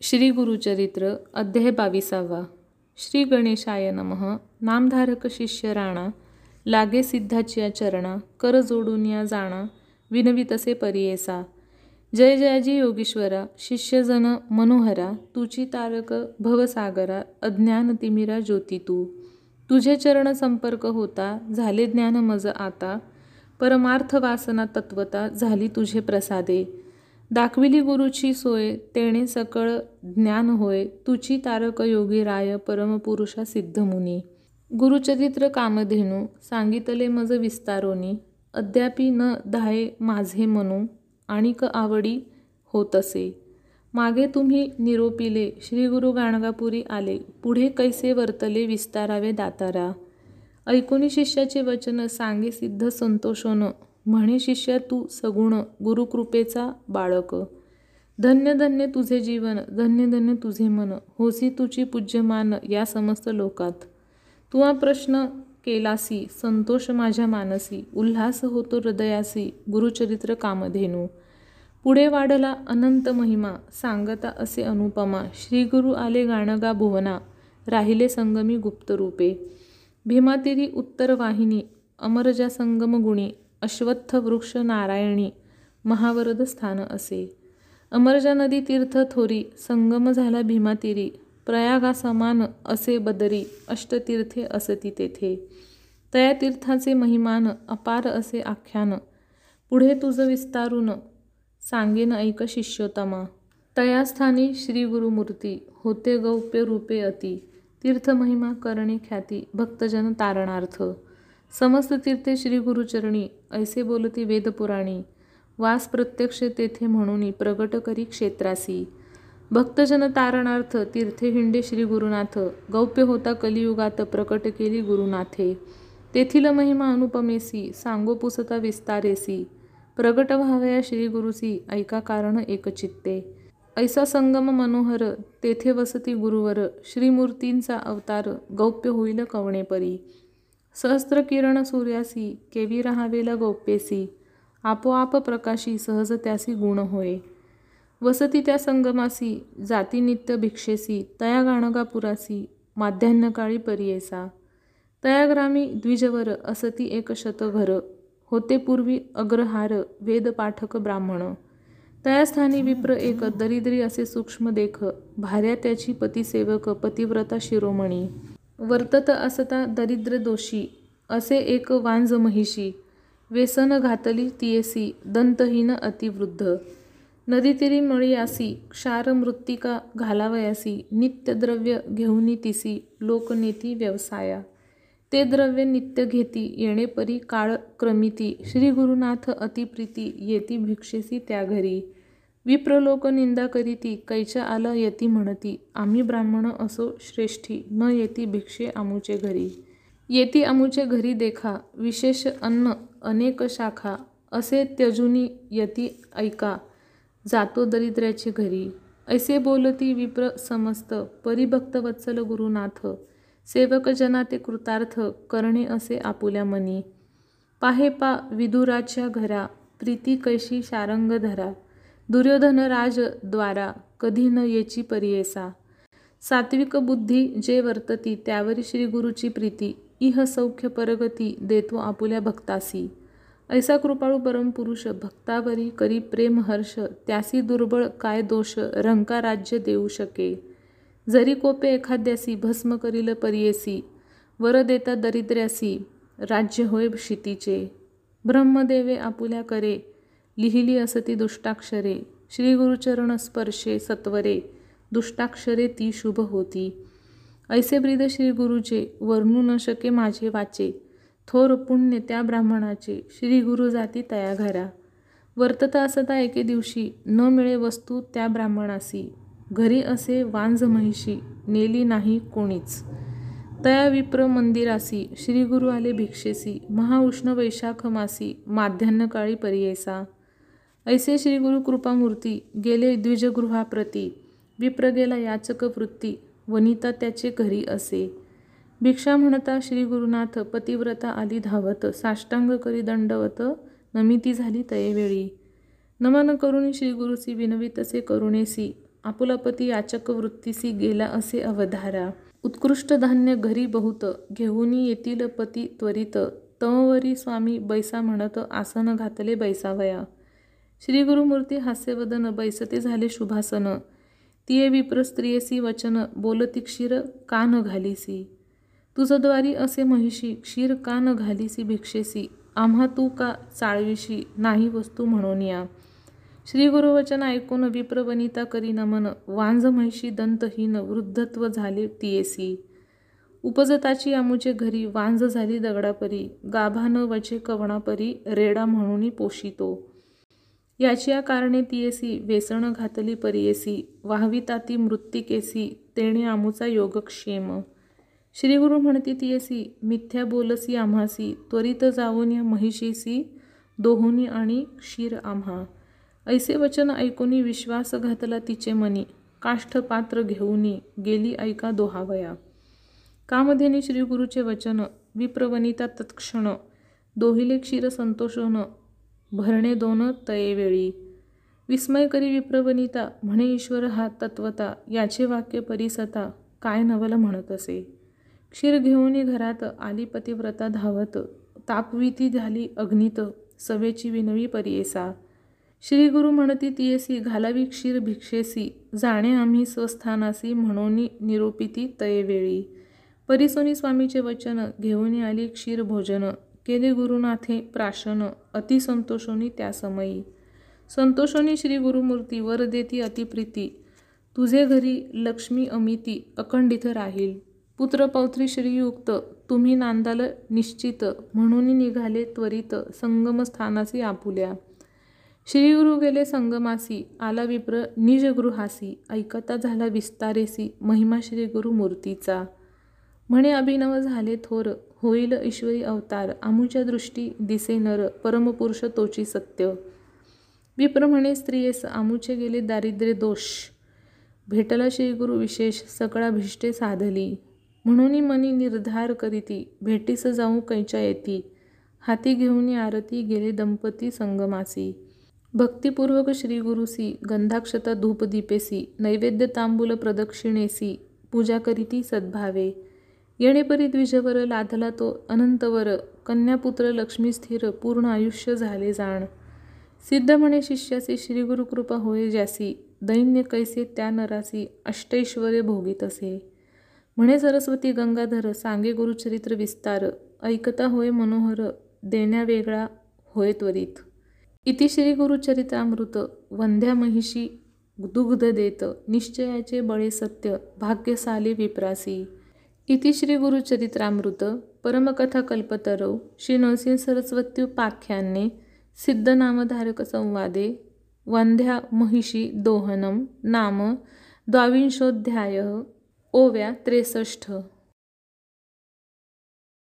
श्री गुरुचरित्र अध्याय बावीसावा. श्री गणेशाय नमः. नामधारक शिष्य राणा लागे सिद्धाची चरणा कर जोडून या जाणा विनवी तसे परियेसा. जय जयाजी योगीश्वरा शिष्यजन मनोहरा तुची तारक भवसागरा अज्ञान तिमिरा ज्योती तू. तुझे चरण संपर्क होता झाले ज्ञान मज आता. परमार्थ वासना तत्वता झाली तुझे प्रसादे. दाखविली गुरुची सोय तेणे सकळ ज्ञान होय तुची तारक योगी राय परमपुरुषा सिद्धमुनी गुरुचरित्र कामधेनू सांगितले मज विस्तारोनी अद्यापी न धाये माझे मनू आणिक आवडी होत असे मागे तुम्ही निरोपिले श्री गुरु गाणगापुरी आले पुढे कैसे वर्तले विस्तारावे दातारा. ऐकोनी शिष्याचे वचन सांगे सिद्ध संतोषोन. म्हणे शिष्य तू सगुण गुरुकृपेचा बाळक. धन्य धन्य तुझे जीवन धन्य धन्य तुझे मन. होसी तुझी पूज्यमान या समस्त लोकात. तू हा प्रश्न केलासी संतोष माझ्या मानसी. उल्हास होतो हृदयासी गुरुचरित्र कामधेनू. पुढे वाढला अनंत महिमा सांगता असे अनुपमा. श्री गुरु आले गाणगा भुवना राहिले संगमी गुप्तरूपे. भीमातिरी उत्तर वाहिनी अमरजा संगम गुणी. अश्वत्थ वृक्ष नारायणी महावरद स्थान असे. अमरजा नदी तीर्थ थोरी संगम झाला भीमातीरी प्रयागा समान असे बदरी अष्टतीर्थे असती तेथे. तया तीर्थाचे महिमान अपार असे आख्यान पुढे तुझं विस्तारून सांगेन ऐक शिष्योतमा. तयास्थानी श्री गुरुमूर्ती होते गौप्य रूपे अति तीर्थमहिमा करणे ख्याती भक्तजन तारणार्थ. समस्त तीर्थे श्री गुरुचरणी ऐसे बोलती वेदपुराणी वास प्रत्यक्ष तेथे म्हणून प्रगट करी क्षेत्रासी. भक्तजन तारणार्थ तीर्थे हिंडे श्री गुरुनाथ गौप्य होता कलियुगात प्रकट केली गुरुनाथे. तेथील महिमा अनुपमेसी सांगो पुसता विस्तारेसी. प्रगट व्हावया श्री गुरुसी ऐका कारण एकचित्ते. ऐसा संगम मनोहर तेथे वसती गुरुवर श्रीमूर्तींचा अवतार गौप्य होईल कवणेपरी. सहस्त्र किरण सूर्यासी केवी राहावेला गोप्येसी आपोआप प्रकाशी सहज त्यासी गुण होय. वसती त्या संगमासी जाती नित्य भिक्षेसी तया गाणगापुरासी माध्यान्हकाळी परियेसा. तयाग्रामी द्विजवर असती एक शतघर होते पूर्वी अग्रहार वेदपाठक ब्राह्मण. तयास्थानी विप्र एक दरिद्री असे सूक्ष्म देख भार्या त्याची पतिसेवक पतिव्रता शिरोमणी. वर्तत असता दरिद्र दोषी असे एक वांज महिषी व्यसन घातली तियेसी दंतहीन अतिवृद्ध. नदीतीरी मळीयासी क्षार मृत्तिका घालावयासी नित्यद्रव्य घेऊनी तिसी लोकनेती व्यवसाया. ते द्रव्य नित्य घेती येणेपरी काळ क्रमिती श्री गुरुनाथ अतिप्रीती येती भिक्षेसी त्या घरी. विप्रलोक निंदा करीती कैच्या आला यती म्हणती आम्ही ब्राह्मण असो श्रेष्ठी न येती भिक्षे आमुचे घरी. येती आमुचे घरी देखा विशेष अन्न अनेक शाखा असे त्यजुनी यती ऐका जातो दरिद्र्याचे घरी. ऐसे बोलती विप्र समस्त परिभक्त वत्सल गुरुनाथ सेवक जना ते कृतार्थ करणे असे आपुल्या मनी. पाहे पा विदुराच्या घरा प्रीती कैशी शारंग धरा दुर्योधन राज द्वारा कधी न येची परियेसा. सात्विक बुद्धी जे वर्तती त्यावरी श्री गुरुची प्रीती इह सौख्य परगती देतो आपुल्या भक्तासी. ऐसा कृपाळू परमपुरुष भक्तावरी करी प्रेम हर्ष त्यासी दुर्बळ काय दोष रंका राज्य देऊ शके. जरी कोपे एखाद्यासी भस्म करील परियेसी वर देता दरिद्र्यासी राज्य होय क्षितीचे ब्रह्मदेवे आपुल्या करे लिहिली असती दुष्टाक्षरे. श्री गुरुचरण स्पर्शे सत्वरे. दुष्टाक्षरे ती शुभ होती. ऐसे ब्रीद श्री गुरुचे वर्णू न शके माझे वाचे. थोर पुण्य त्या ब्राह्मणाचे श्री गुरु जाती तया घरा. वर्तता असता एके दिवशी न मिळे वस्तू त्या ब्राह्मणासी. घरी असे वांज महिषी नेली नाही कोणीच. तया विप्र मंदिरासी श्रीगुरु आले भिक्षेसी महाउष्ण वैशाख मासी माध्यान्हकाळी परियेसा. ऐसे श्री गुरु कृपामूर्ती गेले द्विजगृहाप्रती विप्र गेला याचक वृत्ती वनिता त्याचे घरी असे. भिक्षा म्हणता श्री गुरुनाथ पतिव्रता आली धावत साष्टांग करी दंडवत नमिती झाली तयेवेळी. नमन करुणी श्री गुरुसी विनवी तसे करुणेसी आपुलापती याचक वृत्तीसी गेला असे अवधारा. उत्कृष्ट धान्य घरी बहुत घेऊन येतील पती त्वरित तमवरी स्वामी बैसा म्हणत आसन घातले बैसावया. श्री गुरुमूर्ती हास्यवदन बैसते झाले शुभासन तिये विप्र स्त्रियसी वचन बोलती क्षीर कान घालीसी. तुझद्वारी असे महिषी क्षीर कान घालीसी भिक्षेसी. आम्हा तू का चाळविशी नाही वस्तू म्हणून या. श्री गुरुवचन ऐकून विप्रवनिता करी नमन. वांझ महिषी दंतहीन वृद्धत्व झाले तियेसी. उपजताची आमुचे घरी वांझ झाली दगडापरी. गाभा न वचे कवणापरी रेडा म्हणून पोषितो. याची या कारणे तियेसी वेसण घातली परियेसी वाहविताती मृत्तिकेसी तेणे आमुचा योगक्षेम. श्रीगुरु म्हणती तियेसी मिथ्या बोलसी आम्हासी त्वरित जाऊन या महिषीसी दोहोनी आणि क्षीर आम्हा. ऐसे वचन ऐकूनी विश्वास घातला तिचे मनी काष्ठ पात्र घेऊनी गेली ऐका दोहावया. कामधेनी श्रीगुरूचे वचन विप्रवनिता तत्क्षण दोहिले क्षीर संतोषोन भरणे दोन तयेवेळी. विस्मय करी विप्रवनिता म्हणे ईश्वर हा तत्वता याचे वाक्य परिसता काय नवल म्हणत असे. क्षीर घेऊन घरात आली पतिव्रता धावत तापविती झाली अग्नित सवेची विनवी परियेसा. श्री गुरु म्हणती तियेसी घालावी क्षीर भिक्षेसी जाणे आम्ही स्वस्थानासी म्हणून निरोपिती तयेवेळी. परिसोनी स्वामीचे वचन घेऊन आली क्षीर भोजन केले गुरुनाथे प्राशन अतिसंतोषोनी त्या समयी. संतोषोनी श्री गुरुमूर्ती वर देती अतिप्रीती तुझे घरी लक्ष्मी अमिती अखंडित राहील. पुत्रपौत्री श्रीयुक्त तुम्ही नांदाल निश्चित म्हणून निघाले त्वरित संगमस्थानासी आपुल्या. श्रीगुरु गेले संगमासी आला विप्र निजगृहासी ऐकता झाला विस्तारेसी महिमा श्री गुरु मूर्तीचा म्हणे अभिनव झाले थोर होईल ईश्वरी अवतार आमूच्या दृष्टी दिसे नर परमपुरुष तोची सत्य. विप्र म्हणे स्त्रियेस आमूचे गेले दारिद्र्य दोष. भेटला श्रीगुरु विशेष सकळा भिष्टे साधली. म्हणून मनी निर्धार करीती भेटीस जाऊ कैच्या येती. हाती घेऊन आरती गेले दंपती संगमासी. भक्तिपूर्वक श्रीगुरुसी गंधाक्षता धूपदीपेसी नैवेद्य तांबूल प्रदक्षिणेसी पूजा करीती सद्भावे. येणेपरी द्विजवर लाधला तो अनंतवर. कन्यापुत्र लक्ष्मी स्थिर पूर्ण आयुष्य झाले जाण. सिद्ध म्हणे शिष्यासी श्रीगुरुकृपा होय ज्यासी. दैन्य कैसे त्या नरासी अष्टैश्वर्य भोगीत असे म्हणे सरस्वती गंगाधर सांगे गुरुचरित्र विस्तार. ऐकता होय मनोहर देण्या वेगळा होय त्वरित. इति श्री गुरुचरित्रामृत वंध्या महिषी दुग्ध देत निश्चयाचे बळे सत्य भाग्यसाली विप्रासी. इति श्री गुरुचरित्रामृत परमकथा कल्पतरौ श्री नरसिंह सरस्वत्युपाख्याने सिद्धनामधारक संवादे वंध्या महिषी दोहनम नाम द्वाविंशोऽध्यायः ओव्या त्रेसष्ट